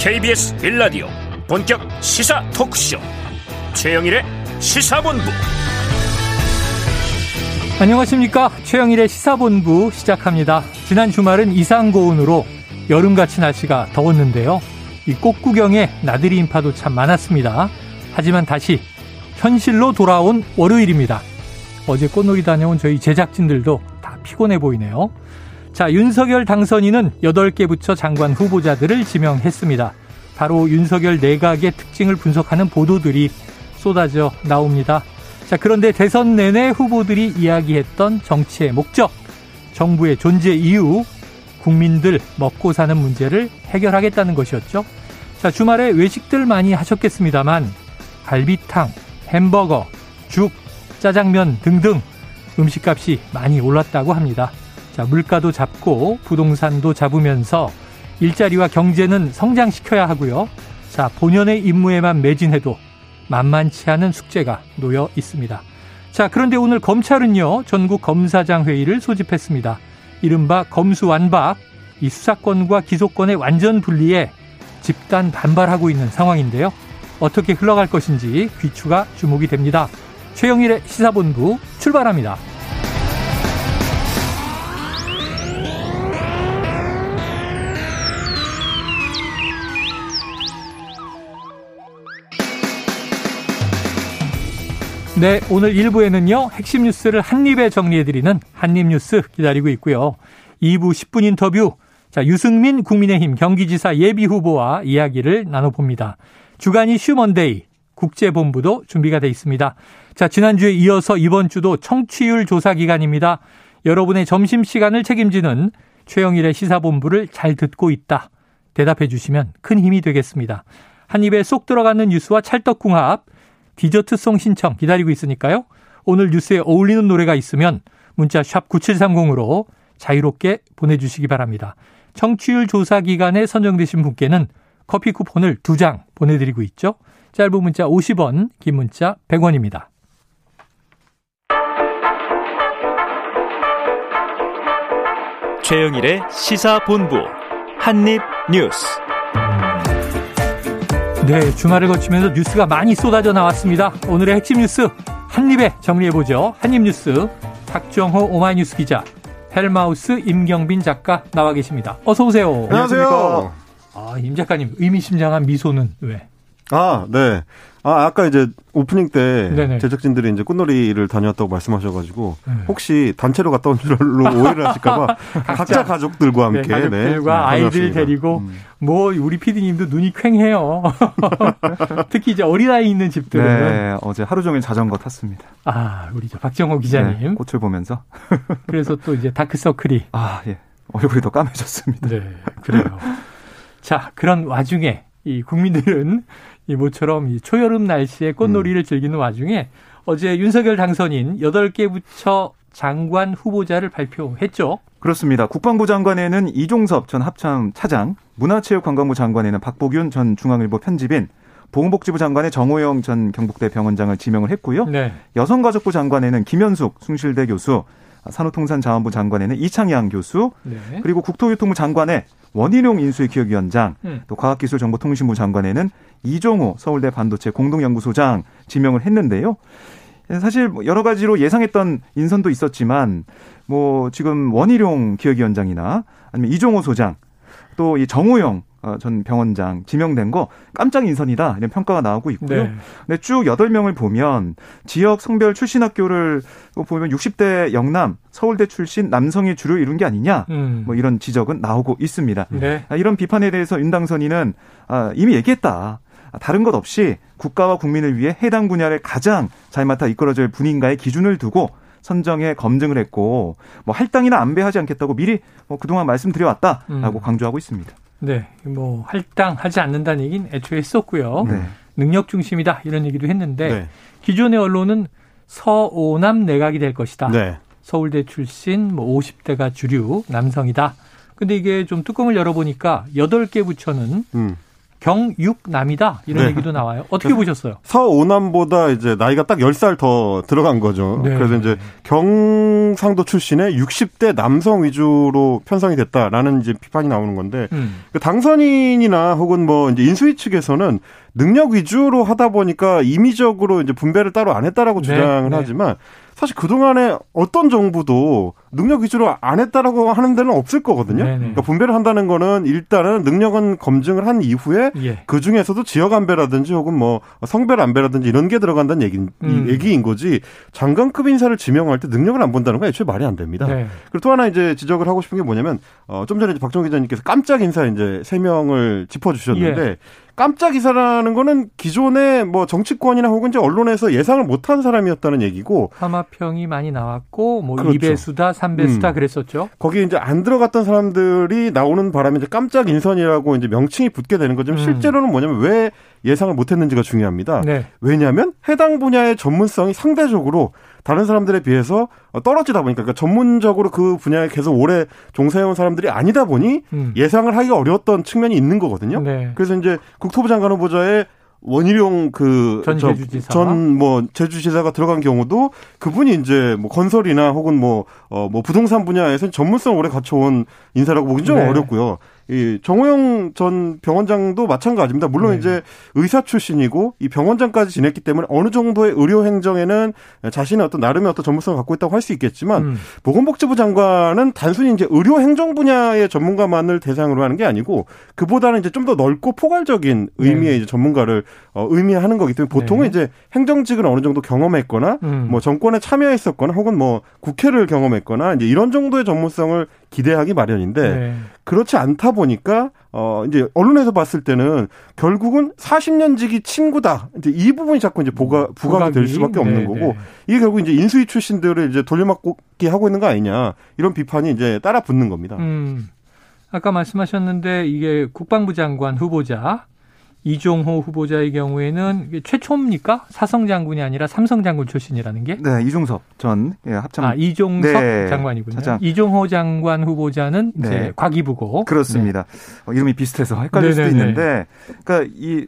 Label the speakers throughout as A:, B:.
A: KBS 빌라디오 본격 시사 토크쇼. 최영일의 시사본부.
B: 안녕하십니까? 최영일의 시사본부 시작합니다. 지난 주말은 이상고온으로 여름같이 날씨가 더웠는데요. 이 꽃구경에 나들이 인파도 참 많았습니다. 하지만 다시 현실로 돌아온 월요일입니다. 어제 꽃놀이 다녀온 저희 제작진들도 다 피곤해 보이네요 자, 윤석열 당선인은 8개 부처 장관 후보자들을 지명했습니다. 바로 윤석열 내각의 특징을 분석하는 보도들이 쏟아져 나옵니다. 자, 그런데 대선 내내 후보들이 이야기했던 정치의 목적, 정부의 존재 이유, 국민들 먹고 사는 문제를 해결하겠다는 것이었죠. 자, 주말에 외식들 많이 하셨겠습니다만 갈비탕, 햄버거, 죽, 짜장면 등등 음식값이 많이 올랐다고 합니다. 자, 물가도 잡고 부동산도 잡으면서 일자리와 경제는 성장시켜야 하고요. 자, 본연의 임무에만 매진해도 만만치 않은 숙제가 놓여 있습니다. 자, 그런데 오늘 검찰은요, 전국 검사장 회의를 소집했습니다. 이른바 검수완박, 이 수사권과 기소권의 완전 분리에 집단 반발하고 있는 상황인데요. 어떻게 흘러갈 것인지 귀추가 주목이 됩니다. 최영일의 시사본부 출발합니다. 네, 오늘 1부에는요, 핵심 뉴스를 한입에 정리해드리는 한입뉴스 기다리고 있고요. 2부 10분 인터뷰, 자, 유승민 국민의힘 경기지사 예비후보와 이야기를 나눠봅니다. 주간 이 슈 먼데이, 국제본부도 준비가 돼 있습니다. 자, 지난주에 이어서 이번 주도 청취율 조사 기간입니다. 여러분의 점심시간을 책임지는 최영일의 시사본부를 잘 듣고 있다. 대답해 주시면 큰 힘이 되겠습니다. 한 입에 쏙 들어가는 뉴스와 찰떡궁합, 디저트송 신청 기다리고 있으니까요. 오늘 뉴스에 어울리는 노래가 있으면 문자 샵 9730으로 자유롭게 보내주시기 바랍니다. 청취율 조사 기간에 선정되신 분께는 커피 쿠폰을 두 장 보내드리고 있죠. 짧은 문자 50원, 긴 문자 100원입니다.
A: 최영일의 시사본부 한입뉴스
B: 네, 주말을 거치면서 뉴스가 많이 쏟아져 나왔습니다. 오늘의 핵심 뉴스 한입에 정리해보죠. 한입뉴스 박정호 오마이뉴스 기자, 헬마우스 임경빈 작가 나와 계십니다. 어서 오세요.
C: 안녕하세요.
B: 아, 임 작가님 의미심장한 미소는 왜?
C: 아, 네. 아, 아까 이제 오프닝 때 네네. 제작진들이 이제 꽃놀이를 다녀왔다고 말씀하셔가지고 네. 혹시 단체로 갔다 온 줄로 오해를 하실까봐 각자, 각자, 가족들과 함께
B: 네, 가족들과 네, 아이들 데리고 음. 뭐 우리 PD님도 눈이 퀭해요. 특히 이제 어린아이 있는 집들은
D: 네, 어제 하루 종일 자전거 탔습니다.
B: 아, 우리 저 박정호 기자님 네,
D: 꽃을 보면서
B: 그래서 또 이제 다크서클이
D: 아, 예. 얼굴이 더 까매졌습니다.
B: 네, 그래요. 자, 그런 와중에 이 국민들은 이 모처럼 이 초여름 날씨에 꽃놀이를 음. 즐기는 와중에 어제 윤석열 당선인 8개 부처 장관 후보자를 발표했죠.
D: 그렇습니다. 국방부 장관에는 이종섭 전 합참 차장, 문화체육관광부 장관에는 박보균 전 중앙일보 편집인, 보건복지부 장관의 정호영 전 경북대 병원장을 지명을 했고요. 네. 여성가족부 장관에는 김현숙 숭실대 교수, 산후통상자원부 장관에는 이창양 교수, 네. 그리고 국토교통부 장관에 원희룡 인수위기획위원장, 음. 또 과학기술정보통신부 장관에는 이종호 서울대 반도체 공동연구소장 지명을 했는데요. 사실 뭐 여러 가지로 예상했던 인선도 있었지만 뭐 지금 원희룡 기획위원장이나 아니면 이종호 소장 또 이 정호영 어, 전 병원장 지명된 거 깜짝 인선이다 이런 평가가 나오고 있고요. 네. 근데 쭉 여덟 명을 보면 지역 성별 출신 학교를 보면 60대 영남 서울대 출신 남성이 주로 이룬 게 아니냐 음. 뭐 이런 지적은 나오고 있습니다. 네. 아, 이런 비판에 대해서 윤당선인은 아, 이미 얘기했다. 다른 것 없이 국가와 국민을 위해 해당 분야를 가장 잘 맡아 이끌어줄 분인가의 기준을 두고 선정해 검증을 했고 뭐 할당이나 안배하지 않겠다고 미리 뭐 그동안 말씀드려왔다라고 음. 강조하고 있습니다.
B: 네, 뭐 할당하지 않는다는 얘기는 애초에 했었고요. 네. 능력 중심이다 이런 얘기도 했는데 네. 기존의 언론은 서오남 내각이 될 것이다. 네. 서울대 출신 뭐 50대가 주류 남성이다. 근데 이게 좀 뚜껑을 열어보니까 8개 부처는 음. 경육남이다 이런 네. 얘기도 나와요. 어떻게 보셨어요?
C: 서오남보다 이제 나이가 딱 10살 더 들어간 거죠. 네. 그래서 이제 경상도 출신의 60대 남성 위주로 편성이 됐다라는 이제 비판이 나오는 건데 음. 그 당선인이나 혹은 뭐 이제 인수위 측에서는 능력 위주로 하다 보니까 임의적으로 이제 분배를 따로 안 했다라고 네. 주장을 네. 하지만 사실 그동안에 어떤 정부도 능력 위주로 안 했다라고 하는 데는 없을 거거든요. 네네. 그러니까 분배를 한다는 거는 일단은 능력은 검증을 한 이후에 예. 그 중에서도 지역 안배라든지 혹은 뭐 성별 안배라든지 이런 게 들어간다는 얘기, 음. 얘기인 거지 장관급 인사를 지명할 때 능력을 안 본다는 건 애초에 말이 안 됩니다. 네. 그리고 또 하나 이제 지적을 하고 싶은 게 뭐냐면 어, 좀 전에 박정 기자님께서 깜짝 인사 이제 세 명을 짚어주셨는데 예. 깜짝 이사라는 거는 기존의 뭐 정치권이나 혹은 이제 언론에서 예상을 못한 사람이었다는 얘기고
B: 하마평이 많이 나왔고 뭐 그렇죠. 2배수다, 3배수다 음. 그랬었죠.
C: 거기 이제 안 들어갔던 사람들이 나오는 바람에 이제 깜짝 인선이라고 이제 명칭이 붙게 되는 거죠. 음. 실제로는 뭐냐면 왜 예상을 못 했는지가 중요합니다. 네. 왜냐하면 해당 분야의 전문성이 상대적으로 다른 사람들에 비해서 떨어지다 보니까 그러니까 전문적으로 그 분야에 계속 오래 종사해온 사람들이 아니다 보니 음. 예상을 하기가 어려웠던 측면이 있는 거거든요. 네. 그래서 이제 국토부 장관 후보자의 원희룡 그전 제주지사 전뭐 제주지사가 들어간 경우도 그분이 이제 뭐 건설이나 혹은 뭐어뭐 어, 뭐 부동산 분야에서 전문성 오래 갖춰온 인사라고 보기 좀 네. 어렵고요. 이 정호영 전 병원장도 마찬가지입니다. 물론 네. 이제 의사 출신이고 이 병원장까지 지냈기 때문에 어느 정도의 의료 행정에는 자신의 어떤 나름의 어떤 전문성을 갖고 있다고 할 수 있겠지만 음. 보건복지부 장관은 단순히 이제 의료 행정 분야의 전문가만을 대상으로 하는 게 아니고 그보다는 이제 좀 더 넓고 포괄적인 네. 의미의 네. 이제 전문가를 어, 의미하는 거기 때문에 보통은 네. 이제 행정직을 어느 정도 경험했거나 음. 뭐 정권에 참여했었거나 혹은 뭐 국회를 경험했거나 이제 이런 정도의 전문성을 기대하기 마련인데 네. 그렇지 않다 보니까 어 이제 언론에서 봤을 때는 결국은 40년 지기 친구다. 이제 이 부분이 자꾸 이제 보가 부각이 될 수밖에 없는 네, 거고 네. 이게 결국 이제 인수위 출신들을 이제 돌려막기 하고 있는 거 아니냐 이런 비판이 이제 따라 붙는 겁니다. 음.
B: 아까 말씀하셨는데 이게 국방부 장관 후보자 이종호 후보자의 경우에는 최초입니까? 사성 장군이 아니라 삼성 장군 출신이라는 게?
D: 네, 이종섭 전 예, 합참.
B: 아, 이종섭 네, 장관이군요. 차장. 이종호 장관 후보자는 네. 이제 과기부고.
D: 그렇습니다. 네. 어, 이름이 비슷해서 헷갈릴 네네네. 수도 있는데, 그러니까 이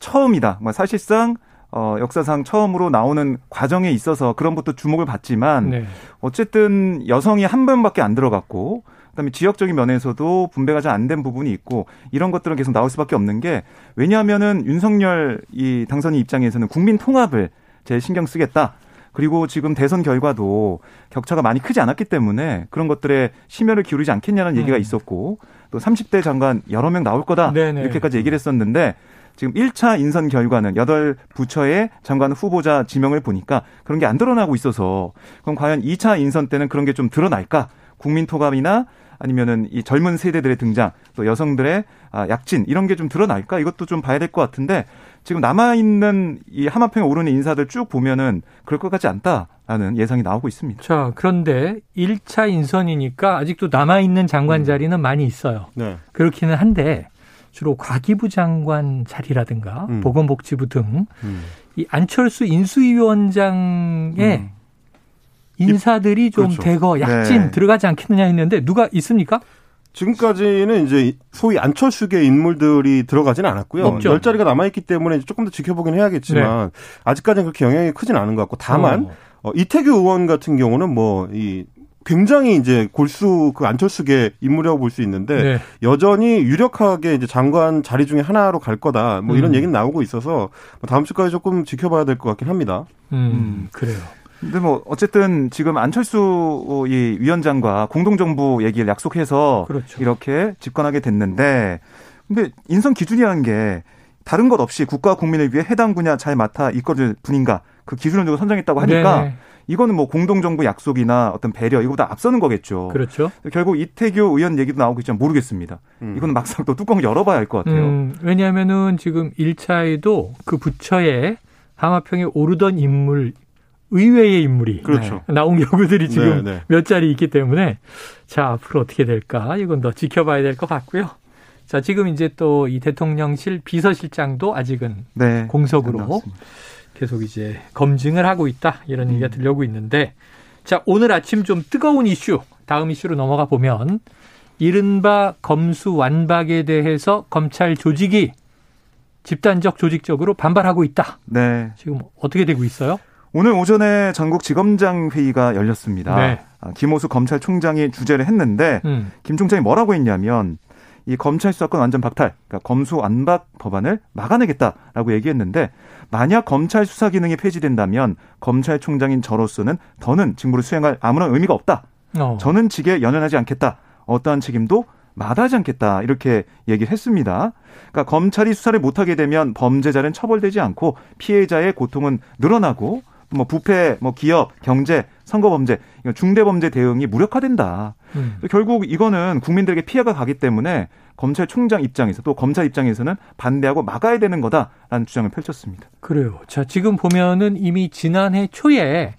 D: 처음이다. 뭐 사실상 어, 역사상 처음으로 나오는 과정에 있어서 그런 것도 주목을 받지만 네. 어쨌든 여성이 한 번밖에 안 들어갔고 그다음에 지역적인 면에서도 분배가 잘 안 된 부분이 있고 이런 것들은 계속 나올 수밖에 없는 게 왜냐하면은 윤석열 이 당선인 입장에서는 국민 통합을 제일 신경 쓰겠다. 그리고 지금 대선 결과도 격차가 많이 크지 않았기 때문에 그런 것들에 심혈을 기울이지 않겠냐는 얘기가 음. 있었고 또 30대 장관 여러 명 나올 거다 네네. 이렇게까지 얘기를 했었는데 지금 1차 인선 결과는 8 부처의 장관 후보자 지명을 보니까 그런 게 안 드러나고 있어서 그럼 과연 2차 인선 때는 그런 게 좀 드러날까? 국민 토감이나 아니면은 이 젊은 세대들의 등장, 또 여성들의 아, 약진 이런 게 좀 드러날까? 이것도 좀 봐야 될 것 같은데 지금 남아 있는 이 하마평에 오르는 인사들 쭉 보면은 그럴 것 같지 않다라는 예상이 나오고 있습니다.
B: 자, 그런데 1차 인선이니까 아직도 남아 있는 장관 음. 자리는 많이 있어요. 네. 그렇기는 한데 주로 과기부 장관 자리라든가 음. 보건복지부 등이 음. 안철수 인수위원장의 음. 인사들이 좀 그렇죠. 대거 약진 네. 들어가지 않겠느냐 했는데 누가 있습니까?
C: 지금까지는 이제 소위 안철수계 인물들이 들어가지는 않았고요. 없죠. 열 자리가 남아있기 때문에 조금 더 지켜보긴 해야겠지만 네. 아직까지는 그렇게 영향이 크진 않은 것 같고 다만 어. 어, 이태규 의원 같은 경우는 뭐이 굉장히 이제 골수 그 안철수계 인물이라고 볼 수 있는데 네. 여전히 유력하게 이제 장관 자리 중에 하나로 갈 거다 뭐 이런 음. 얘기는 나오고 있어서 뭐 다음 주까지 조금 지켜봐야 될 것 같긴 합니다.
B: 음, 음. 그래요.
D: 근데 뭐 어쨌든 지금 안철수 이 위원장과 공동정부 얘기를 약속해서 그렇죠. 이렇게 집권하게 됐는데 근데 인선 기준이라는 게 다른 것 없이 국가 국민을 위해 해당 분야 잘 맡아 이끌을 분인가 그 기준을 두고 선정했다고 하니까 네네. 이거는 뭐 공동정부 약속이나 어떤 배려 이거보다 앞서는 거겠죠.
B: 그렇죠.
D: 결국 이태규 의원 얘기도 나오고 있지만 모르겠습니다. 음. 이거는 막상 또 뚜껑 열어봐야 할 것 같아요. 음,
B: 왜냐하면은 지금 1차에도 그 부처에 하마평에 오르던 인물 의외의 인물이 그렇죠. 나온 경우들이 지금 네, 네. 몇 자리 있기 때문에 자 앞으로 어떻게 될까 이건 더 지켜봐야 될 것 같고요. 자 지금 이제 또 이 대통령실 비서실장도 아직은 네, 공석으로 계속 이제 검증을 하고 있다 이런 얘기가 음. 들려오고 있는데 자 오늘 아침 좀 뜨거운 이슈 다음 이슈로 넘어가 보면 이른바 검수 완박에 대해서 검찰 조직이 집단적 조직적으로 반발하고 있다.
D: 네.
B: 지금 어떻게 되고 있어요?
D: 오늘 오전에 전국 지검장 회의가 열렸습니다. 네. 아, 김호수 검찰총장이 주재를 했는데 음. 김 총장이 뭐라고 했냐면 이 검찰 수사권 완전 박탈, 그러니까 검수 안박 법안을 막아내겠다라고 얘기했는데 만약 검찰 수사 기능이 폐지된다면 검찰총장인 저로서는 더는 직무를 수행할 아무런 의미가 없다. 어. 저는 직에 연연하지 않겠다. 어떠한 책임도 마다하지 않겠다. 이렇게 얘기를 했습니다. 그러니까 검찰이 수사를 못하게 되면 범죄자는 처벌되지 않고 피해자의 고통은 늘어나고 뭐 부패, 뭐 기업, 경제, 선거 범죄, 중대 범죄 대응이 무력화된다. 음. 결국 이거는 국민들에게 피해가 가기 때문에 검찰총장 입장에서 또 검찰 입장에서는 반대하고 막아야 되는 거다라는 주장을 펼쳤습니다.
B: 그래요. 자, 지금 보면은 이미 지난해 초에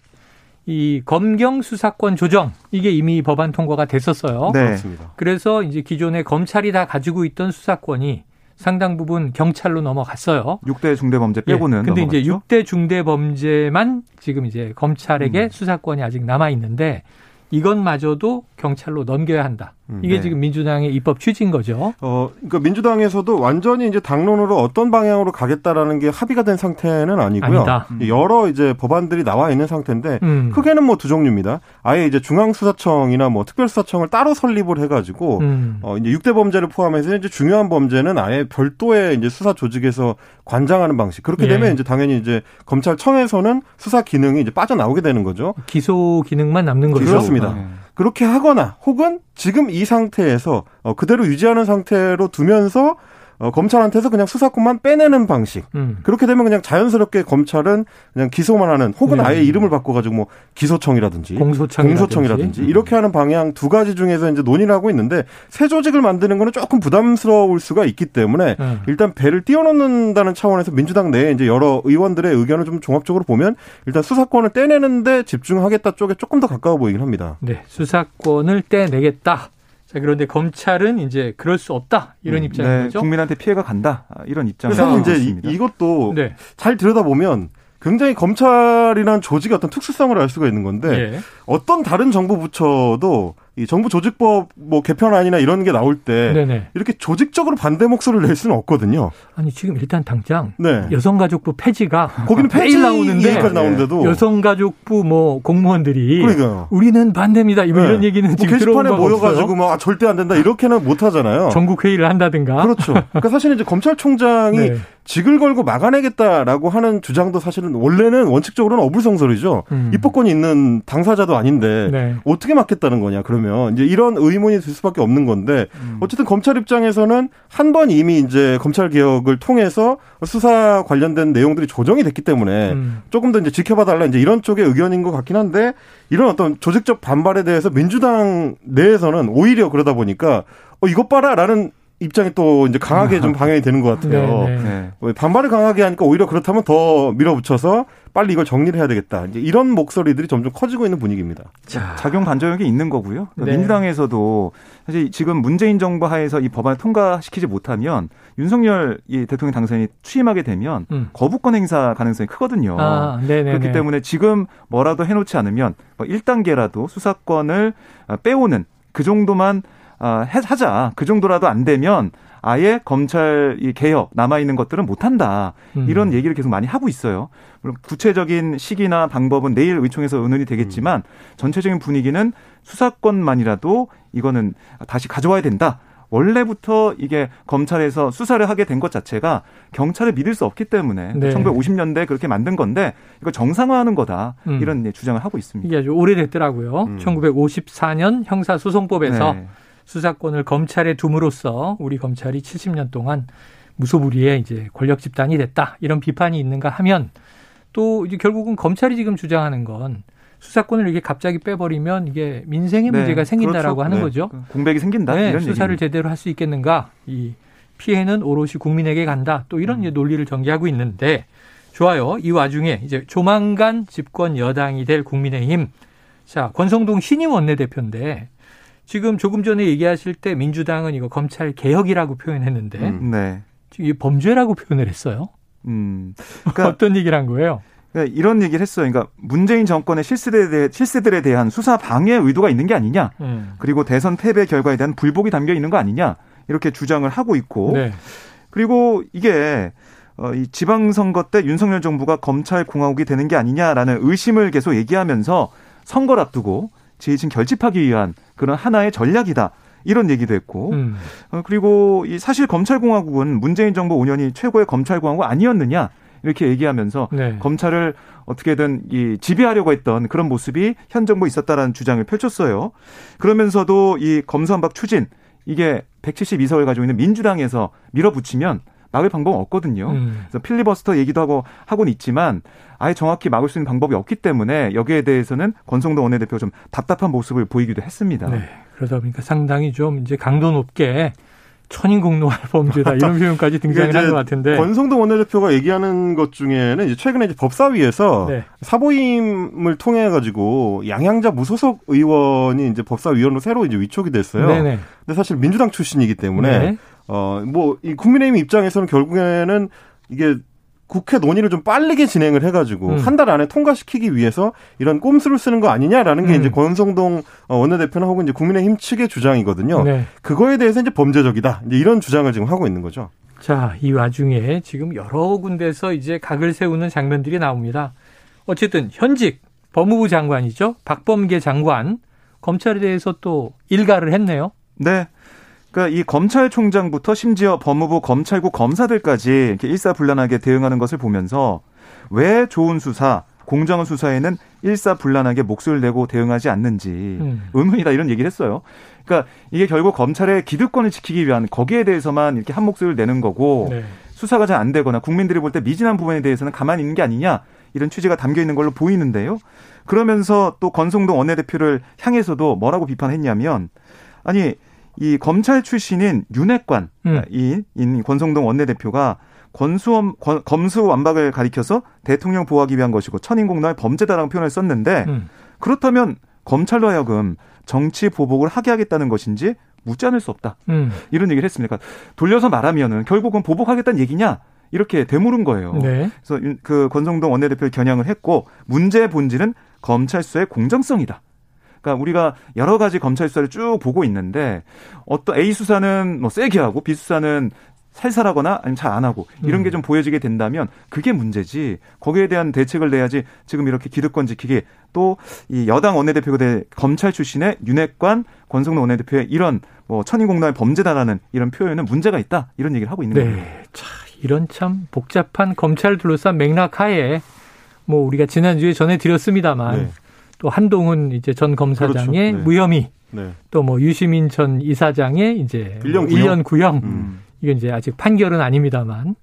B: 이 검경 수사권 조정 이게 이미 법안 통과가 됐었어요.
D: 네. 그렇습니다.
B: 그래서 이제 기존에 검찰이 다 가지고 있던 수사권이 상당 부분 경찰로 넘어갔어요.
D: 6대 중대범죄 빼고는. 예,
B: 근데 넘어갔죠? 이제 6대 중대범죄만 지금 이제 검찰에게 음. 수사권이 아직 남아 있는데 이것마저도 경찰로 넘겨야 한다. 음, 이게 네. 지금 민주당의 입법 취지인 거죠.
C: 어, 그러니까 민주당에서도 완전히 이제 당론으로 어떤 방향으로 가겠다라는 게 합의가 된 상태는 아니고요. 아니다. 음. 여러 이제 법안들이 나와 있는 상태인데 음. 크게는 뭐 두 종류입니다. 아예 이제 중앙수사청이나 뭐 특별수사청을 따로 설립을 해가지고 음. 어, 이제 6대 범죄를 포함해서 이제 중요한 범죄는 아예 별도의 이제 수사 조직에서 관장하는 방식. 그렇게 예. 되면 이제 당연히 이제 검찰청에서는 수사 기능이 이제 빠져나오게 되는 거죠.
B: 기소 기능만 남는 거죠.
C: 그렇습니다. 네. 그렇게 하 거나 혹은 지금 이 상태에서 어, 그대로 유지하는 상태로 두면서 어, 검찰한테서 그냥 수사권만 빼내는 방식. 음. 그렇게 되면 그냥 자연스럽게 검찰은 그냥 기소만 하는 혹은 네. 아예 이름을 바꿔가지고 뭐 기소청이라든지
B: 공소청이라든지,
C: 공소청이라든지 음. 이렇게 하는 방향 두 가지 중에서 이제 논의를 하고 있는데 새 조직을 만드는 거는 조금 부담스러울 수가 있기 때문에 음. 일단 배를 띄워놓는다는 차원에서 민주당 내에 이제 여러 의원들의 의견을 좀 종합적으로 보면 일단 수사권을 떼내는데 집중하겠다 쪽에 조금 더 가까워 보이긴 합니다.
B: 네, 수사권을 떼내겠다. 자, 그런데 검찰은 이제 그럴 수 없다 이런 음, 입장인 네, 거죠.
D: 국민한테 피해가 간다 이런 입장을
C: 그래서 이제 이, 이것도 네. 잘 들여다보면 굉장히 검찰이란 조직의 어떤 특수성을 알 수가 있는 건데 예. 어떤 다른 정부 부처도 이 정부 조직법 뭐 개편안이나 이런 게 나올 때 네네. 이렇게 조직적으로 반대 목소리를 낼 수는 없거든요.
B: 아니 지금 일단 당장 네. 여성가족부 폐지가
C: 거기는 폐지 나오는데 나오는데도
B: 여성가족부 뭐 공무원들이 그러니까요. 우리는 반대입니다. 뭐 네. 이런 얘기는 뭐 지금
C: 게시판에 모여가지고 막 아, 절대 안 된다 이렇게는 못 하잖아요.
B: 전국 회의를 한다든가.
C: 그렇죠. 그러니까 사실은 이제 검찰총장이 네. 직을 걸고 막아내겠다라고 하는 주장도 사실은 원래는 원칙적으로는 어불성설이죠. 음. 입법권이 있는 당사자도 아닌데 네. 어떻게 막겠다는 거냐 그러면 이제 이런 의문이 들 수밖에 없는 건데 음. 어쨌든 검찰 입장에서는 한 번 이미 이제 검찰 개혁을 통해서 수사 관련된 내용들이 조정이 됐기 때문에 음. 조금 더 이제 지켜봐달라 이제 이런 쪽의 의견인 것 같긴 한데 이런 어떤 조직적 반발에 대해서 민주당 내에서는 오히려 그러다 보니까 어 이것 봐라라는 입장이 또 이제 강하게 좀 방향이 되는 것 같아요. 네네. 네. 네. 반발을 강하게 하니까 오히려 그렇다면 더 밀어붙여서 빨리 이걸 정리를 해야 되겠다. 이제 이런 목소리들이 점점 커지고 있는 분위기입니다.
D: 자. 작용 반작용이 있는 거고요. 네. 민주당에서도 사실 지금 문재인 정부 하에서 이 법안을 통과시키지 못하면 윤석열 이 대통령 당선이 취임하게 되면 음. 거부권 행사 가능성이 크거든요. 아, 그렇기 때문에 지금 뭐라도 해놓지 않으면 뭐 1단계라도 수사권을 빼오는 그 정도만 아, 하자. 그 정도라도 안 되면 아예 검찰 이 개혁 남아 있는 것들은 못 한다. 음. 이런 얘기를 계속 많이 하고 있어요. 물론 구체적인 시기나 방법은 내일 의총에서 의논이 되겠지만 음. 전체적인 분위기는 수사권만이라도 이거는 다시 가져와야 된다. 원래부터 이게 검찰에서 수사를 하게 된 것 자체가 경찰을 믿을 수 없기 때문에 네. 1950년대 그렇게 만든 건데 이거 정상화하는 거다 음. 이런 주장을 하고 있습니다.
B: 이게 아주 오래됐더라고요. 음. 1954년 형사소송법에서 네. 수사권을 검찰에 둠으로써 우리 검찰이 70년 동안 무소불위의 이제 권력 집단이 됐다 이런 비판이 있는가 하면 또 이제 결국은 검찰이 지금 주장하는 건 수사권을 이렇게 갑자기 빼버리면 이게 민생의 네, 문제가 생긴다라고 그렇죠. 하는 네. 거죠.
D: 공백이 생긴다. 네,
B: 수사를 얘기입니다. 제대로 할 수 있겠는가? 이 피해는 오롯이 국민에게 간다. 또 이런 음. 논리를 전개하고 있는데 좋아요. 이 와중에 이제 조만간 집권 여당이 될 국민의힘. 자, 권성동 신임 원내대표인데 지금 조금 전에 얘기하실 때 민주당은 이거 검찰 개혁이라고 표현했는데 음, 네. 이 범죄라고 표현을 했어요. 음. 그러니까 어떤 얘기를 한 거예요?
D: 그러니까 이런 얘기를 했어요. 그러니까 문재인 정권의 실세들에, 대해, 실세들에 대한 수사 방해 의도가 있는 게 아니냐. 음. 그리고 대선 패배 결과에 대한 불복이 담겨 있는 거 아니냐. 이렇게 주장을 하고 있고. 네. 그리고 이게 어, 이 지방선거 때 윤석열 정부가 검찰 공화국이 되는 게 아니냐라는 의심을 계속 얘기하면서 선거를 앞두고 지지층 결집하기 위한 그런 하나의 전략이다. 이런 얘기도 했고 음. 어, 그리고 이 사실 검찰공화국은 문재인 정부 5년이 최고의 검찰공화국 아니었느냐 이렇게 얘기하면서 네. 검찰을 어떻게든 이 지배하려고 했던 그런 모습이 현 정부에 있었다라는 주장을 펼쳤어요. 그러면서도 이 검수한박 추진 이게 172석을 가지고 있는 민주당에서 밀어붙이면 막을 방법은 없거든요. 음. 그래서 필리버스터 얘기도 하고 하고는 있지만 아예 정확히 막을 수 있는 방법이 없기 때문에 여기에 대해서는 권성동 원내대표가 좀 답답한 모습을 보이기도 했습니다. 네.
B: 그러다 보니까 상당히 좀 이제 강도 높게 천인공노할 범죄다 이런 표현까지 등장을 한 것 같은데
C: 권성동 원내대표가 얘기하는 것 중에는 이제 최근에 이제 법사위에서 네. 사보임을 통해 가지고 양양자 무소속 의원이 이제 법사위원으로 새로 이제 위촉이 됐어요. 네네. 근데 사실 민주당 출신이기 때문에 네. 어 뭐 이 국민의힘 입장에서는 결국에는 이게 국회 논의를 좀 빠르게 진행을 해가지고 음. 한달 안에 통과시키기 위해서 이런 꼼수를 쓰는 거 아니냐라는 게 음. 이제 권성동 어, 원내대표나 혹은 이제 국민의힘 측의 주장이거든요. 네. 그거에 대해서 이제 범죄적이다. 이제 이런 주장을 지금 하고 있는 거죠.
B: 자, 이 와중에 지금 여러 군데서 이제 각을 세우는 장면들이 나옵니다. 어쨌든 현직 법무부 장관이죠. 박범계 장관 검찰에 대해서 또 일가를 했네요.
D: 네. 그러니까 이 검찰총장부터 심지어 법무부 검찰국 검사들까지 이렇게 일사불란하게 대응하는 것을 보면서 왜 좋은 수사, 공정한 수사에는 일사불란하게 목소리를 내고 대응하지 않는지 음. 의문이다 이런 얘기를 했어요. 그러니까 이게 결국 검찰의 기득권을 지키기 위한 거기에 대해서만 이렇게 한 목소리를 내는 거고 네. 수사가 잘 안 되거나 국민들이 볼 때 미진한 부분에 대해서는 가만히 있는 게 아니냐 이런 취지가 담겨 있는 걸로 보이는데요. 그러면서 또 권성동 원내대표를 향해서도 뭐라고 비판했냐면 아니 이 검찰 출신인 윤핵관인 음. 권성동 원내대표가 권수엄 검수 완박을 가리켜서 대통령 보호하기 위한 것이고 천인공노의 범죄다라는 표현을 썼는데 음. 그렇다면 검찰로 하여금 정치 보복을 하게 하겠다는 것인지 묻지 않을 수 없다. 음. 이런 얘기를 했습니다. 그러니까 돌려서 말하면은 결국은 보복하겠다는 얘기냐? 이렇게 되물은 거예요. 네. 그래서 그 권성동 원내대표를 겨냥을 했고 문제의 본질은 검찰 수의 공정성이다. 그러니까 우리가 여러 가지 검찰 수사를 쭉 보고 있는데 어떤 A 수사는 뭐 세게 하고 B 수사는 살살하거나 아니면 잘 안 하고 이런 게좀 음. 보여지게 된다면 그게 문제지 거기에 대한 대책을 내야지 지금 이렇게 기득권 지키기 또 이 여당 원내대표가 될 검찰 출신의 윤핵관 권성동 원내대표의 이런 뭐 천인공노의 범죄다라는 이런 표현은 문제가 있다 이런 얘기를 하고 있는 네. 거예요.
B: 자, 이런 참 복잡한 검찰 둘러싼 맥락하에 뭐 우리가 지난주에 전해드렸습니다만 네. 또 한동훈 이제 전 검사장의 그렇죠. 네. 무혐의, 네. 또뭐 유시민 전 이사장의 이제 1년 뭐 구형, 1년 구형. 음. 이게 이제 아직 판결은 아닙니다만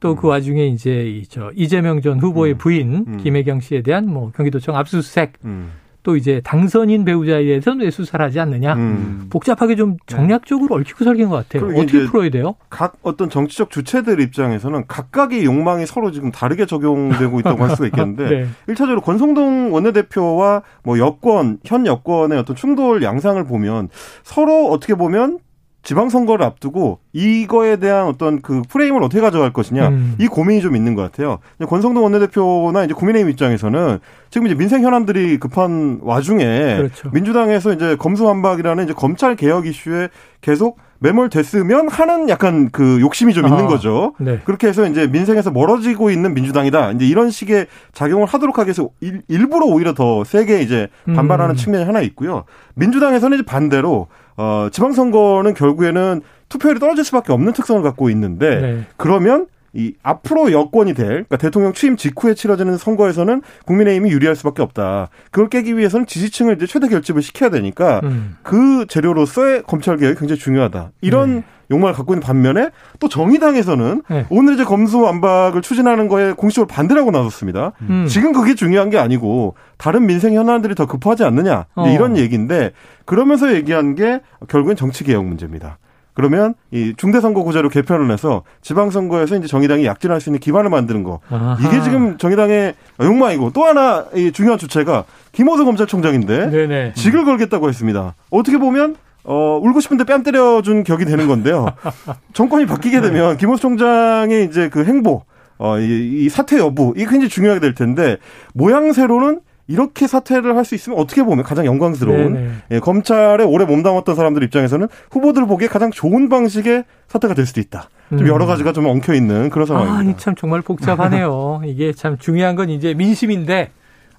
B: 또그 음. 와중에 이제 이저 이재명 전 후보의 음. 부인 음. 김혜경 씨에 대한 뭐 경기도청 압수수색 음. 또 이제 당선인 배우자에 대해서는 왜 수사를 하지 않느냐. 음. 복잡하게 좀 네. 정략적으로 얽히고 설긴 것 같아요. 어떻게 풀어야 돼요?
C: 각 어떤 정치적 주체들 입장에서는 각각의 욕망이 서로 지금 다르게 적용되고 있다고 할 수가 있겠는데 네. 1차적으로 권성동 원내대표와 뭐 여권, 현 여권의 어떤 충돌 양상을 보면 서로 어떻게 보면 지방선거를 앞두고 이거에 대한 어떤 그 프레임을 어떻게 가져갈 것이냐 음. 이 고민이 좀 있는 것 같아요. 권성동 원내대표나 이제 국민의힘 입장에서는 지금 이제 민생 현안들이 급한 와중에 그렇죠. 민주당에서 이제 검수완박이라는 이제 검찰 개혁 이슈에 계속 매몰됐으면 하는 약간 그 욕심이 좀 아, 있는 거죠. 네. 그렇게 해서 이제 민생에서 멀어지고 있는 민주당이다. 이제 이런 식의 작용을 하도록 하기 위해서 일, 일부러 오히려 더 세게 이제 반발하는 음. 측면이 하나 있고요. 민주당에서는 이제 반대로 어, 지방선거는 결국에는 투표율이 떨어질 수밖에 없는 특성을 갖고 있는데 네. 그러면 이 앞으로 여권이 될 그러니까 대통령 취임 직후에 치러지는 선거에서는 국민의힘이 유리할 수밖에 없다. 그걸 깨기 위해서는 지지층을 이제 최대 결집을 시켜야 되니까 음. 그 재료로서의 검찰 개혁이 굉장히 중요하다. 이런 네. 욕망을 갖고 있는 반면에 또 정의당에서는 네. 오늘 이제 검수완박을 추진하는 거에 공식적으로 반대라고 나섰습니다. 음. 지금 그게 중요한 게 아니고 다른 민생 현안들이 더 급하지 않느냐 어. 이런 얘기인데 그러면서 얘기한 게 결국엔 정치 개혁 문제입니다. 그러면 이 중대선거구제로 개편을 해서 지방선거에서 이제 정의당이 약진할 수 있는 기반을 만드는 거. 아하. 이게 지금 정의당의 욕망이고 또 하나 이 중요한 주체가 김호수 검찰총장인데 네네. 직을 걸겠다고 했습니다. 어떻게 보면 어, 울고 싶은데 뺨 때려준 격이 되는 건데요. 정권이 바뀌게 되면 네. 김호수 총장의 이제 그 행보, 어, 이, 이 사퇴 여부, 이게 굉장히 중요하게 될 텐데, 모양새로는 이렇게 사퇴를 할 수 있으면 어떻게 보면 가장 영광스러운 예, 검찰에 오래 몸담았던 사람들 입장에서는 후보들 보기에 가장 좋은 방식의 사퇴가 될 수도 있다. 좀 여러 가지가 좀 엉켜 있는 그런 상황입니다.
B: 아니 참 정말 복잡하네요. 이게 참 중요한 건 이제 민심인데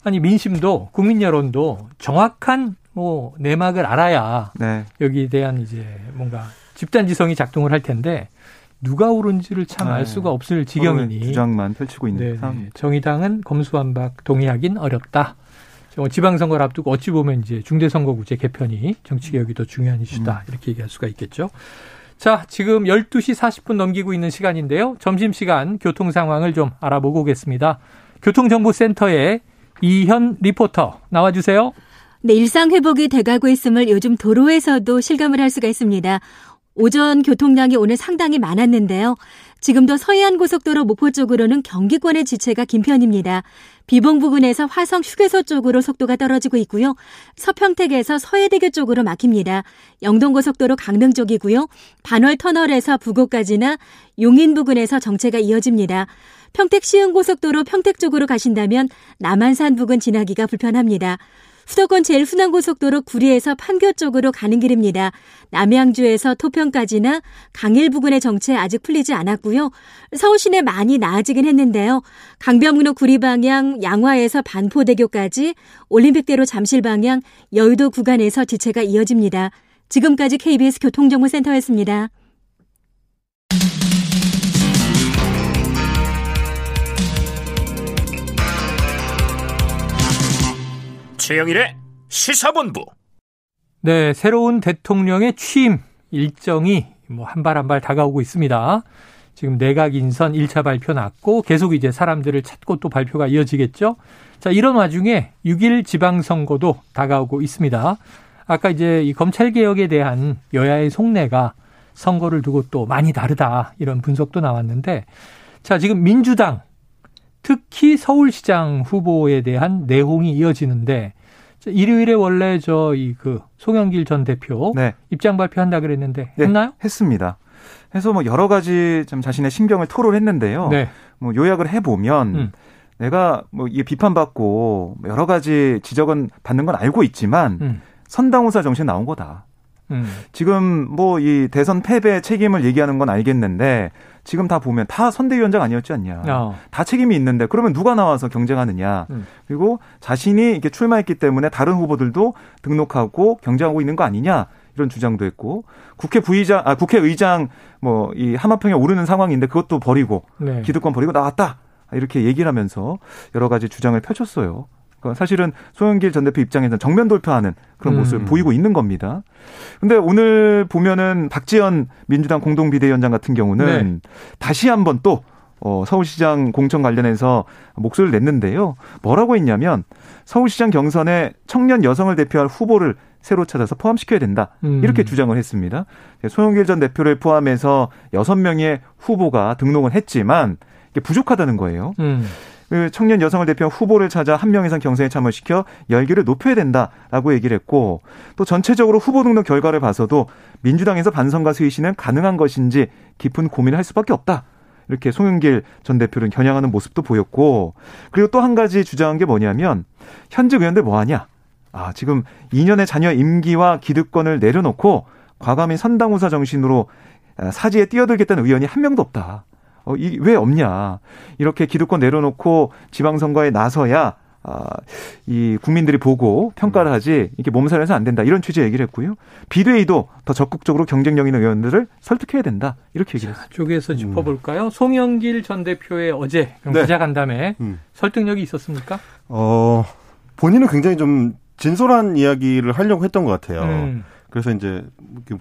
B: 아니 민심도 국민 여론도 정확한 뭐 내막을 알아야 네. 여기에 대한 이제 뭔가 집단지성이 작동을 할 텐데 누가 옳은지를 참알 네. 수가 없을 지경이니
D: 주장만 펼치고 있는 네, 네.
B: 상황입니다. 정의당은 검수완박 동의하긴 어렵다. 지방선거를 앞두고 어찌 보면 이제 중대선거구제 개편이 정치개혁이 더 중요한 이슈다. 음. 이렇게 얘기할 수가 있겠죠. 자, 지금 12시 40분 넘기고 있는 시간인데요. 점심시간 교통 상황을 좀 알아보고 오겠습니다. 교통정보센터에 이현 리포터 나와주세요.
E: 네, 일상 회복이 돼가고 있음을 요즘 도로에서도 실감을 할 수가 있습니다. 오전 교통량이 오늘 상당히 많았는데요. 지금도 서해안 고속도로 목포 쪽으로는 경기권의 지체가 긴 편입니다. 비봉 부근에서 화성 휴게소 쪽으로 속도가 떨어지고 있고요. 서평택에서 서해대교 쪽으로 막힙니다. 영동고속도로 강릉 쪽이고요. 반월 터널에서 부곡까지나 용인 부근에서 정체가 이어집니다. 평택 시흥고속도로 평택 쪽으로 가신다면 남한산 부근 지나기가 불편합니다. 수도권 제일 순환 고속도로 구리에서 판교 쪽으로 가는 길입니다. 남양주에서 토평까지나 강일 부근의 정체 아직 풀리지 않았고요. 서울 시내 많이 나아지긴 했는데요. 강변북로 구리 방향 양화에서 반포대교까지 올림픽대로 잠실 방향 여의도 구간에서 지체가 이어집니다. 지금까지 KBS 교통정보센터였습니다.
A: 최영일의 시사본부.
B: 네, 새로운 대통령의 취임 일정이 뭐 한 발 한 발 다가오고 있습니다. 지금 내각 인선 1차 발표 났고 계속 이제 사람들을 찾고 또 발표가 이어지겠죠. 자, 이런 와중에 6일 지방선거도 다가오고 있습니다. 아까 이제 이 검찰 개혁에 대한 여야의 속내가 선거를 두고 또 많이 다르다 이런 분석도 나왔는데 자, 지금 민주당 특히 서울시장 후보에 대한 내홍이 이어지는데 일요일에 원래 저 이 그 송영길 전 대표 네. 입장 발표한다 그랬는데 네, 했나요?
D: 했습니다. 해서 뭐 여러 가지 좀 자신의 신경을 토로했는데요. 네. 뭐 요약을 해 보면 음. 내가 뭐 이게 비판받고 여러 가지 지적은 받는 건 알고 있지만 음. 선당우사 정신 나온 거다. 음. 지금 뭐 이 대선 패배 책임을 얘기하는 건 알겠는데 지금 다 보면 다 선대위원장 아니었지 않냐. 어. 다 책임이 있는데 그러면 누가 나와서 경쟁하느냐. 음. 그리고 자신이 이렇게 출마했기 때문에 다른 후보들도 등록하고 경쟁하고 있는 거 아니냐. 이런 주장도 했고 국회 부의장 아 국회의장 뭐 이 하마평에 오르는 상황인데 그것도 버리고 네. 기득권 버리고 나왔다. 이렇게 얘기를 하면서 여러 가지 주장을 펼쳤어요. 그러니까 사실은 소영길 전 대표 입장에서는 정면 돌파하는 그런 모습을 음. 보이고 있는 겁니다. 근데 오늘 보면은 박지원 민주당 공동 비대위원장 같은 경우는 네. 다시 한번 또 어, 서울시장 공천 관련해서 목소리를 냈는데요. 뭐라고 했냐면 서울시장 경선에 청년 여성을 대표할 후보를 새로 찾아서 포함시켜야 된다. 음. 이렇게 주장을 했습니다. 소영길 전 대표를 포함해서 여섯 명의 후보가 등록을 했지만 이게 부족하다는 거예요. 음. 그 청년 여성을 대표한 후보를 찾아 한 명 이상 경선에 참여시켜 열기를 높여야 된다라고 얘기를 했고 또 전체적으로 후보 등록 결과를 봐서도 민주당에서 반성과 수위시는 가능한 것인지 깊은 고민을 할 수밖에 없다. 이렇게 송영길 전 대표를 겨냥하는 모습도 보였고 그리고 또 한 가지 주장한 게 뭐냐면 현직 의원들 뭐 하냐? 아, 지금 2년의 자녀 임기와 기득권을 내려놓고 과감히 선당우사 정신으로 사지에 뛰어들겠다는 의원이 한 명도 없다. 어, 이, 왜 없냐. 이렇게 기득권 내려놓고 지방선거에 나서야 아, 이 국민들이 보고 평가를 하지 이렇게 몸살에서 안 된다 이런 취지의 얘기를 했고요. 비대위도 더 적극적으로 경쟁력 있는 의원들을 설득해야 된다 이렇게 얘기를 했습니다.
B: 쪽에서 짚어볼까요? 음. 송영길 전 대표의 어제 네. 기자간담회 음. 설득력이 있었습니까?
C: 어 본인은 굉장히 좀 진솔한 이야기를 하려고 했던 것 같아요. 음. 그래서 이제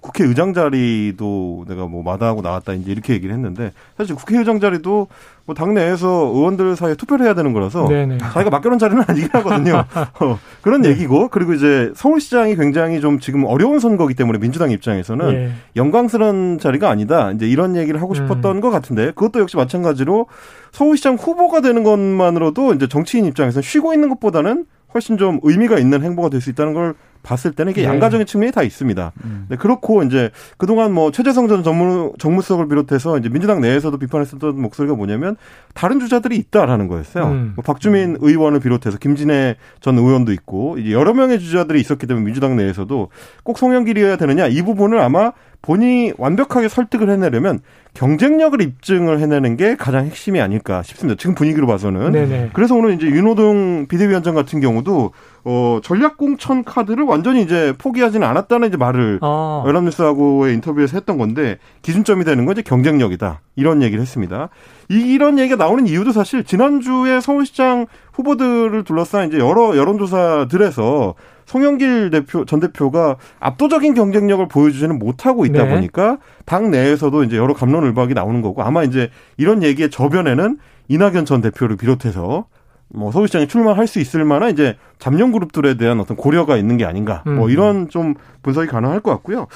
C: 국회의장 자리도 내가 뭐 마다하고 나왔다 이제 이렇게 얘기를 했는데 사실 국회의장 자리도 뭐 당내에서 의원들 사이에 투표를 해야 되는 거라서 네네. 자기가 맡겨놓은 자리는 아니긴 하거든요. 어, 그런 네. 얘기고 그리고 이제 서울시장이 굉장히 좀 지금 어려운 선거기 때문에 민주당 입장에서는 네. 영광스러운 자리가 아니다. 이제 이런 얘기를 하고 싶었던 음. 것 같은데 그것도 역시 마찬가지로 서울시장 후보가 되는 것만으로도 이제 정치인 입장에서 쉬고 있는 것보다는 훨씬 좀 의미가 있는 행보가 될 수 있다는 걸 봤을 때는 이게 네. 양가적인 측면이 다 있습니다. 음. 네, 그렇고 이제 그동안 뭐 최재성 전 정무, 정무수석을 비롯해서 이제 민주당 내에서도 비판했었던 목소리가 뭐냐면 다른 주자들이 있다라는 거였어요. 음. 뭐 박주민 음. 의원을 비롯해서 김진애 전 의원도 있고 이제 여러 명의 주자들이 있었기 때문에 민주당 내에서도 꼭 송영길이어야 되느냐 이 부분을 아마 본인이 완벽하게 설득을 해내려면 경쟁력을 입증을 해내는 게 가장 핵심이 아닐까 싶습니다. 지금 분위기로 봐서는. 네네. 그래서 오늘 이제 윤호동 비대위원장 같은 경우도 어 전략 공천 카드를 완전히 이제 포기하지는 않았다는 이제 말을 어. 연합뉴스하고의 인터뷰에서 했던 건데 기준점이 되는 건 이제 경쟁력이다 이런 얘기를 했습니다. 이, 이런 얘기가 나오는 이유도 사실 지난주에 서울시장 후보들을 둘러싼 이제 여러 여론조사들에서 송영길 대표 전 대표가 압도적인 경쟁력을 보여주지는 못하고 있다 네. 보니까 당 내에서도 이제 여러 감론을박이 나오는 거고 아마 이제 이런 얘기의 저변에는 이낙연 전 대표를 비롯해서 뭐 서울시장에 출마할 수 있을 만한 이제 잠룡 그룹들에 대한 어떤 고려가 있는 게 아닌가 뭐 음. 이런 좀 분석이 가능할 것 같고요.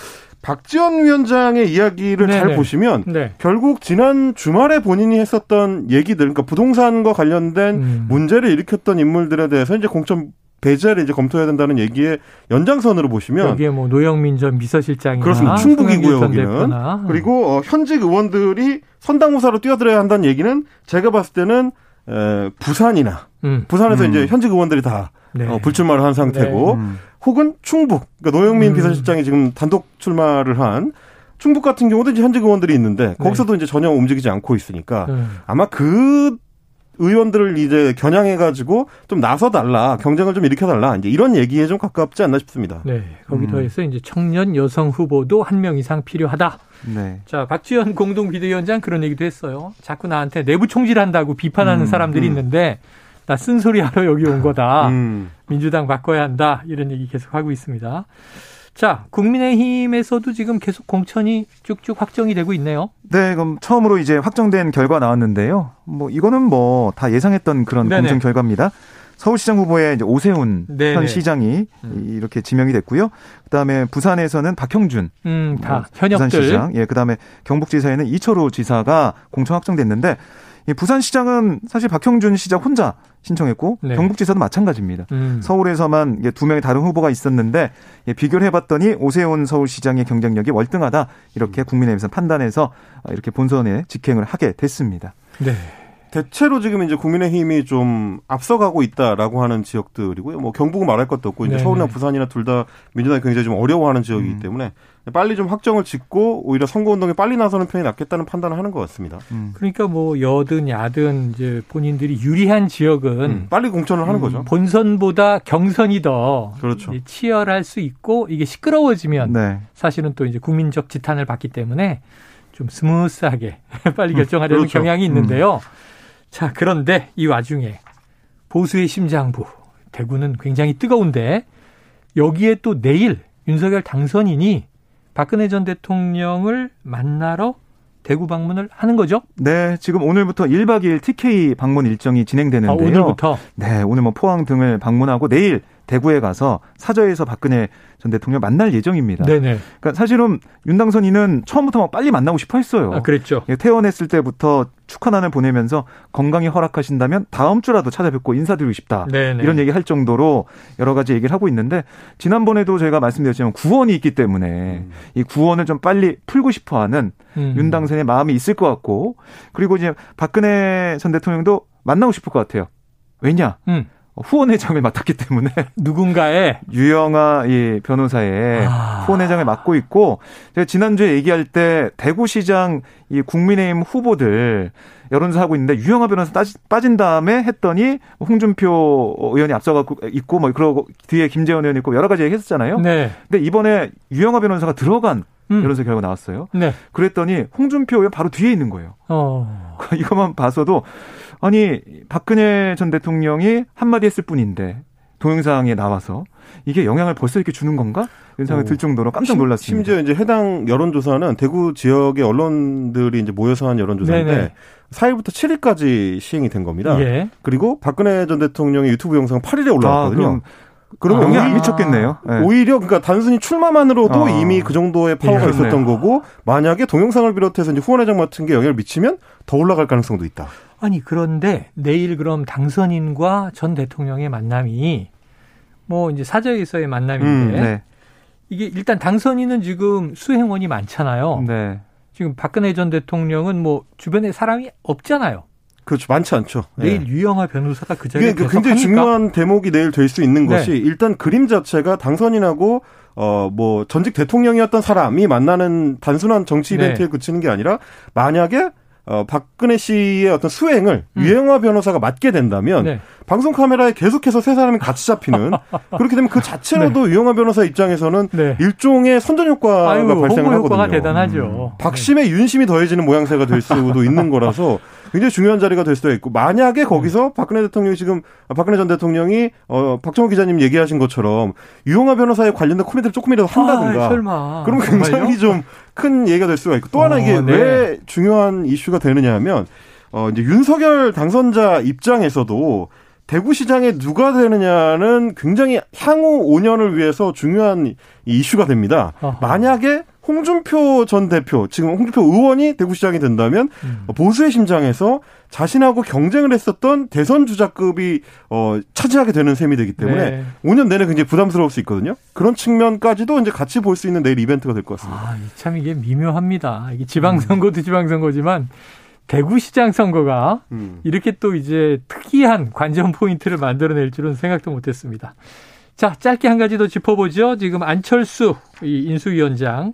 C: 박지원 위원장의 이야기를 네네. 잘 보시면 네. 결국 지난 주말에 본인이 했었던 얘기들, 그러니까 부동산과 관련된 음. 문제를 일으켰던 인물들에 대해서 이제 공천 배제를 이제 검토해야 된다는 얘기에 연장선으로 보시면
B: 여기에 뭐 노영민 전 비서실장이나
C: 그렇습니다. 충북이고요 여기는 그리고 어, 현직 의원들이 선당무사로 뛰어들어야 한다는 얘기는 제가 봤을 때는 에, 부산이나 음. 부산에서 음. 이제 현직 의원들이 다 네. 어, 불출마를 한 상태고 네. 음. 혹은 충북 그러니까 노영민 음. 비서실장이 지금 단독 출마를 한 충북 같은 경우도 이제 현직 의원들이 있는데 네. 거기서도 네. 이제 전혀 움직이지 않고 있으니까 음. 아마 그 의원들을 이제 겨냥해가지고 좀 나서달라, 경쟁을 좀 일으켜달라, 이제 이런 얘기에 좀 가깝지 않나 싶습니다.
B: 네. 거기 더해서 음. 이제 청년 여성 후보도 한 명 이상 필요하다. 네. 자, 박지원 공동 비대위원장 그런 얘기도 했어요. 자꾸 나한테 내부 총질한다고 비판하는 음, 사람들이 음. 있는데 나 쓴소리 하러 여기 온 거다. 음. 민주당 바꿔야 한다. 이런 얘기 계속 하고 있습니다. 자, 국민의힘에서도 지금 계속 공천이 쭉쭉 확정이 되고 있네요.
D: 네, 그럼 처음으로 이제 확정된 결과 나왔는데요. 뭐 이거는 뭐 다 예상했던 그런 네네. 공천 결과입니다. 서울시장 후보에 이제 오세훈 네네. 현 시장이 음. 이렇게 지명이 됐고요. 그다음에 부산에서는 박형준
B: 음, 다 현역들.
D: 부산시장, 예, 그다음에 경북지사에는 이철호 지사가 공천 확정됐는데 이 부산시장은 사실 박형준 시장 혼자 신청했고 네. 경북지사도 마찬가지입니다. 음. 서울에서만 두 명의 다른 후보가 있었는데 비교를 해봤더니 오세훈 서울시장의 경쟁력이 월등하다 이렇게 음. 국민의힘에서 판단해서 이렇게 본선에 직행을 하게 됐습니다.
C: 네. 대체로 지금 이제 국민의힘이 좀 앞서가고 있다라고 하는 지역들이고요. 뭐 경북은 말할 것도 없고 이제 네 서울이나 부산이나 둘 다 민주당이 굉장히 좀 어려워하는 지역이기 음. 때문에 빨리 좀 확정을 짓고 오히려 선거운동에 빨리 나서는 편이 낫겠다는 판단을 하는 것 같습니다.
B: 음. 그러니까 뭐 여든 야든 이제 본인들이 유리한 지역은 음.
C: 빨리 공천을 하는 음, 거죠.
B: 본선보다 경선이 더 그렇죠. 치열할 수 있고 이게 시끄러워지면 네. 사실은 또 이제 국민적 지탄을 받기 때문에 좀 스무스하게 빨리 결정하려는 그렇죠. 경향이 있는데요. 음. 자, 그런데 이 와중에 보수의 심장부 대구는 굉장히 뜨거운데 여기에 또 내일 윤석열 당선인이 박근혜 전 대통령을 만나러 대구 방문을 하는 거죠?
D: 네, 지금 오늘부터 1박 2일 TK 방문 일정이 진행되는데요. 아,
B: 오늘부터?
D: 네, 오늘 뭐 포항 등을 방문하고 내일 대구에 가서 사저에서 박근혜 전 대통령 만날 예정입니다. 네네. 그러니까 사실은 윤당선인은 처음부터 막 빨리 만나고 싶어 했어요.
B: 아, 그랬죠.
D: 예, 퇴원했을 때부터 축하난을 보내면서 건강이 허락하신다면 다음 주라도 찾아뵙고 인사드리고 싶다. 네네. 이런 얘기 할 정도로 여러 가지 얘기를 하고 있는데 지난번에도 저희가 말씀드렸지만 구원이 있기 때문에 음. 이 구원을 좀 빨리 풀고 싶어 하는 음. 윤당선의 마음이 있을 것 같고 그리고 이제 박근혜 전 대통령도 만나고 싶을 것 같아요. 왜냐? 음. 후원회장을 맡았기 때문에
B: 누군가의
D: 유영아 이 변호사의 아. 후원회장을 맡고 있고 제가 지난주에 얘기할 때 대구시장 이 국민의힘 후보들 여론조사 하고 있는데 유영아 변호사 따지, 빠진 다음에 했더니 홍준표 의원이 앞서가고 있고 뭐 그러고 뒤에 김재원 의원 있고 여러 가지 얘기했었잖아요. 네. 근데 이번에 유영아 변호사가 들어간 음. 여론조사 결과 나왔어요. 네. 그랬더니 홍준표 의원 바로 뒤에 있는 거예요. 어. 이것만 봐서도 아니 박근혜 전 대통령이 한마디 했을 뿐인데 동영상에 나와서 이게 영향을 벌써 이렇게 주는 건가? 이런 생각이 들 정도로 깜짝 놀랐습니다.
C: 심지어 이제 해당 여론조사는 대구 지역의 언론들이 이제 모여서 한 여론조사인데 네네. 4일부터 7일까지 시행이 된 겁니다. 예. 그리고 박근혜 전 대통령의 유튜브 영상 8일에 올라왔거든요. 아,
D: 그러면 영향 안 미쳤겠네요.
C: 네. 오히려 그러니까 단순히 출마만으로도 어. 이미 그 정도의 파워가 예, 있었던 거고 만약에 동영상을 비롯해서 이제 후원회장 같은 게 영향을 미치면 더 올라갈 가능성도 있다.
B: 아니 그런데 내일 그럼 당선인과 전 대통령의 만남이 뭐 이제 사저에서의 만남인데 음, 네. 이게 일단 당선인은 지금 수행원이 많잖아요. 네. 지금 박근혜 전 대통령은 뭐 주변에 사람이 없잖아요.
C: 그렇죠. 많지 않죠.
B: 내일 네. 유영하 변호사가 그 자리에
C: 그 굉장히 중요한 대목이 내일 될 수 있는 네. 것이 일단 그림 자체가 당선인하고 어, 뭐, 전직 대통령이었던 사람이 만나는 단순한 정치 네. 이벤트에 네. 그치는 게 아니라, 만약에 어, 박근혜 씨의 어떤 수행을 음. 유영화 변호사가 맡게 된다면 네. 방송 카메라에 계속해서 세 사람이 같이 잡히는 그렇게 되면 그 자체로도 네. 유영화 변호사 입장에서는 네. 일종의 선전 효과가 아유, 발생을 하거든요. 효과가
B: 대단하죠.
C: 음. 박심의 윤심이 더해지는 모양새가 될 수도 있는 거라서 굉장히 중요한 자리가 될 수도 있고 만약에 거기서 음. 박근혜 대통령이 지금 박근혜 전 대통령이 어 박정호 기자님 얘기하신 것처럼 유영아 변호사에 관련된 코멘트를 조금이라도 한다든가
B: 아, 설마.
C: 그럼 굉장히 좀 큰 얘기가 될 수가 있고 또 하나 이게 어, 네. 왜 중요한 이슈가 되느냐 하면 어 이제 윤석열 당선자 입장에서도 대구시장에 누가 되느냐는 굉장히 향후 5년을 위해서 중요한 이슈가 됩니다. 어허. 만약에 홍준표 전 대표, 지금 홍준표 의원이 대구시장이 된다면 음. 보수의 심장에서 자신하고 경쟁을 했었던 대선 주자급이 어, 차지하게 되는 셈이 되기 때문에 네. 5년 내내 굉장히 부담스러울 수 있거든요. 그런 측면까지도 이제 같이 볼 수 있는 내일 이벤트가 될 것 같습니다.
B: 아, 참 이게 미묘합니다. 이게 지방선거도 음. 지방선거지만 대구시장 선거가 음. 이렇게 또 이제 특이한 관전 포인트를 만들어낼 줄은 생각도 못했습니다. 자, 짧게 한 가지 더 짚어보죠. 지금 안철수 이 인수위원장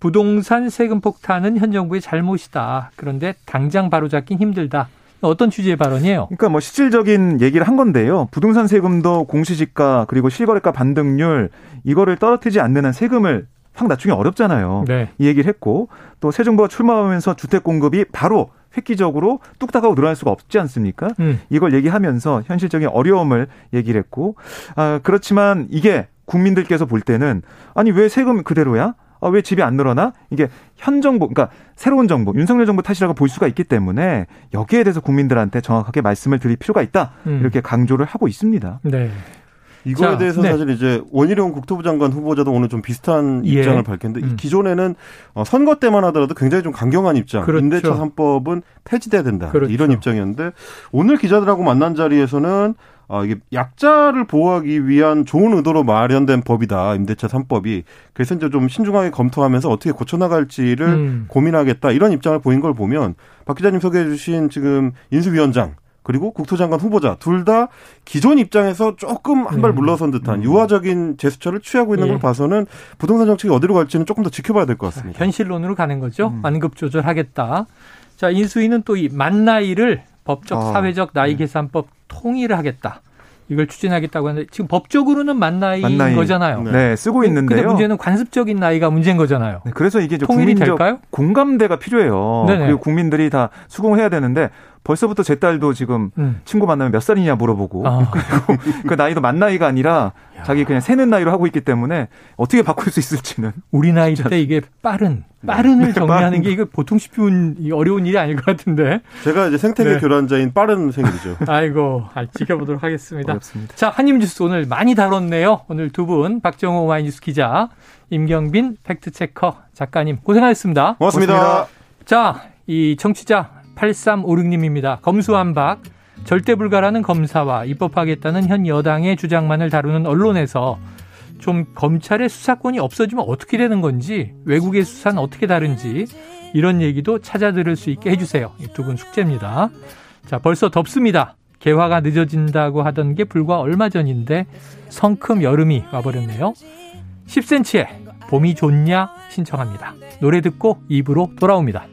B: 부동산 세금 폭탄은 현 정부의 잘못이다. 그런데 당장 바로잡긴 힘들다. 어떤 취지의 발언이에요?
D: 그러니까 뭐 실질적인 얘기를 한 건데요. 부동산 세금도 공시지가 그리고 실거래가 반등률 이거를 떨어뜨리지 않는 한 세금을 확 낮추기 어렵잖아요. 네. 이 얘기를 했고 또 새 정부가 출마하면서 주택 공급이 바로 획기적으로 뚝딱하고 늘어날 수가 없지 않습니까? 음. 이걸 얘기하면서 현실적인 어려움을 얘기를 했고 아 그렇지만 이게 국민들께서 볼 때는 아니 왜 세금 그대로야? 아, 왜 집이 안 늘어나? 이게 현 정부, 그러니까 새로운 정부, 윤석열 정부 탓이라고 볼 수가 있기 때문에 여기에 대해서 국민들한테 정확하게 말씀을 드릴 필요가 있다. 음. 이렇게 강조를 하고 있습니다. 네.
C: 이거에 자, 대해서 네. 사실 이제 원희룡 국토부 장관 후보자도 오늘 좀 비슷한 예. 입장을 밝혔는데 음. 기존에는 어, 선거 때만 하더라도 굉장히 좀 강경한 입장. 그렇죠. 임대차 3법은 폐지돼야 된다. 그렇죠. 이런 입장이었는데 오늘 기자들하고 만난 자리에서는 어, 이게 약자를 보호하기 위한 좋은 의도로 마련된 법이다. 임대차 3법이. 그래서 이제 좀 신중하게 검토하면서 어떻게 고쳐나갈지를 음. 고민하겠다. 이런 입장을 보인 걸 보면 박 기자님 소개해 주신 지금 인수위원장 그리고 국토장관 후보자 둘 다 기존 입장에서 조금 한발 음. 물러선 듯한 음. 유화적인 제스처를 취하고 있는 예. 걸 봐서는 부동산 정책이 어디로 갈지는 조금 더 지켜봐야 될 것 같습니다.
B: 현실론으로 가는 거죠. 음. 완급 조절하겠다. 자, 인수위는 또 이 만 나이를 법적 아, 사회적 나이 네. 계산법 통일을 하겠다. 이걸 추진하겠다고 하는데 지금 법적으로는 만 나이인 나이. 거잖아요.
D: 네, 네 쓰고 있는데요.
B: 근데 문제는 관습적인 나이가 문제인 거잖아요. 네,
D: 그래서 이게 통일이 될까요? 공감대가 필요해요. 네네. 그리고 국민들이 다 수긍해야 되는데 벌써부터 제 딸도 지금 음. 친구 만나면 몇 살이냐 물어보고 아. 그리고 그 나이도 만 나이가 아니라 야. 자기 그냥 세는 나이로 하고 있기 때문에 어떻게 바꿀 수 있을지는
B: 우리 나이 때 이게 빠른 네. 빠른을 네, 정리하는 빠른. 게 이거 보통 쉽은 어려운 일이 아닐 것 같은데
C: 제가 이제 생태계 네. 교란자인 빠른 생일이죠.
B: 아이고 아, 지켜보도록 하겠습니다. 어렵습니다. 자 한입 뉴스 오늘 많이 다뤘네요. 오늘 두 분 박정호 오마이뉴스 기자 임경빈 fact checker 작가님 고생하셨습니다.
C: 고맙습니다. 고맙습니다.
B: 자 이 청취자 8356님입니다. 검수한박 절대 불가라는 검사와 입법하겠다는 현 여당의 주장만을 다루는 언론에서 좀 검찰의 수사권이 없어지면 어떻게 되는 건지 외국의 수사는 어떻게 다른지 이런 얘기도 찾아 들을 수 있게 해주세요. 이 두 분 숙제입니다. 자 벌써 덥습니다. 개화가 늦어진다고 하던 게 불과 얼마 전인데 성큼 여름이 와버렸네요. 10cm의 봄이 좋냐 신청합니다. 노래 듣고 입으로 돌아옵니다.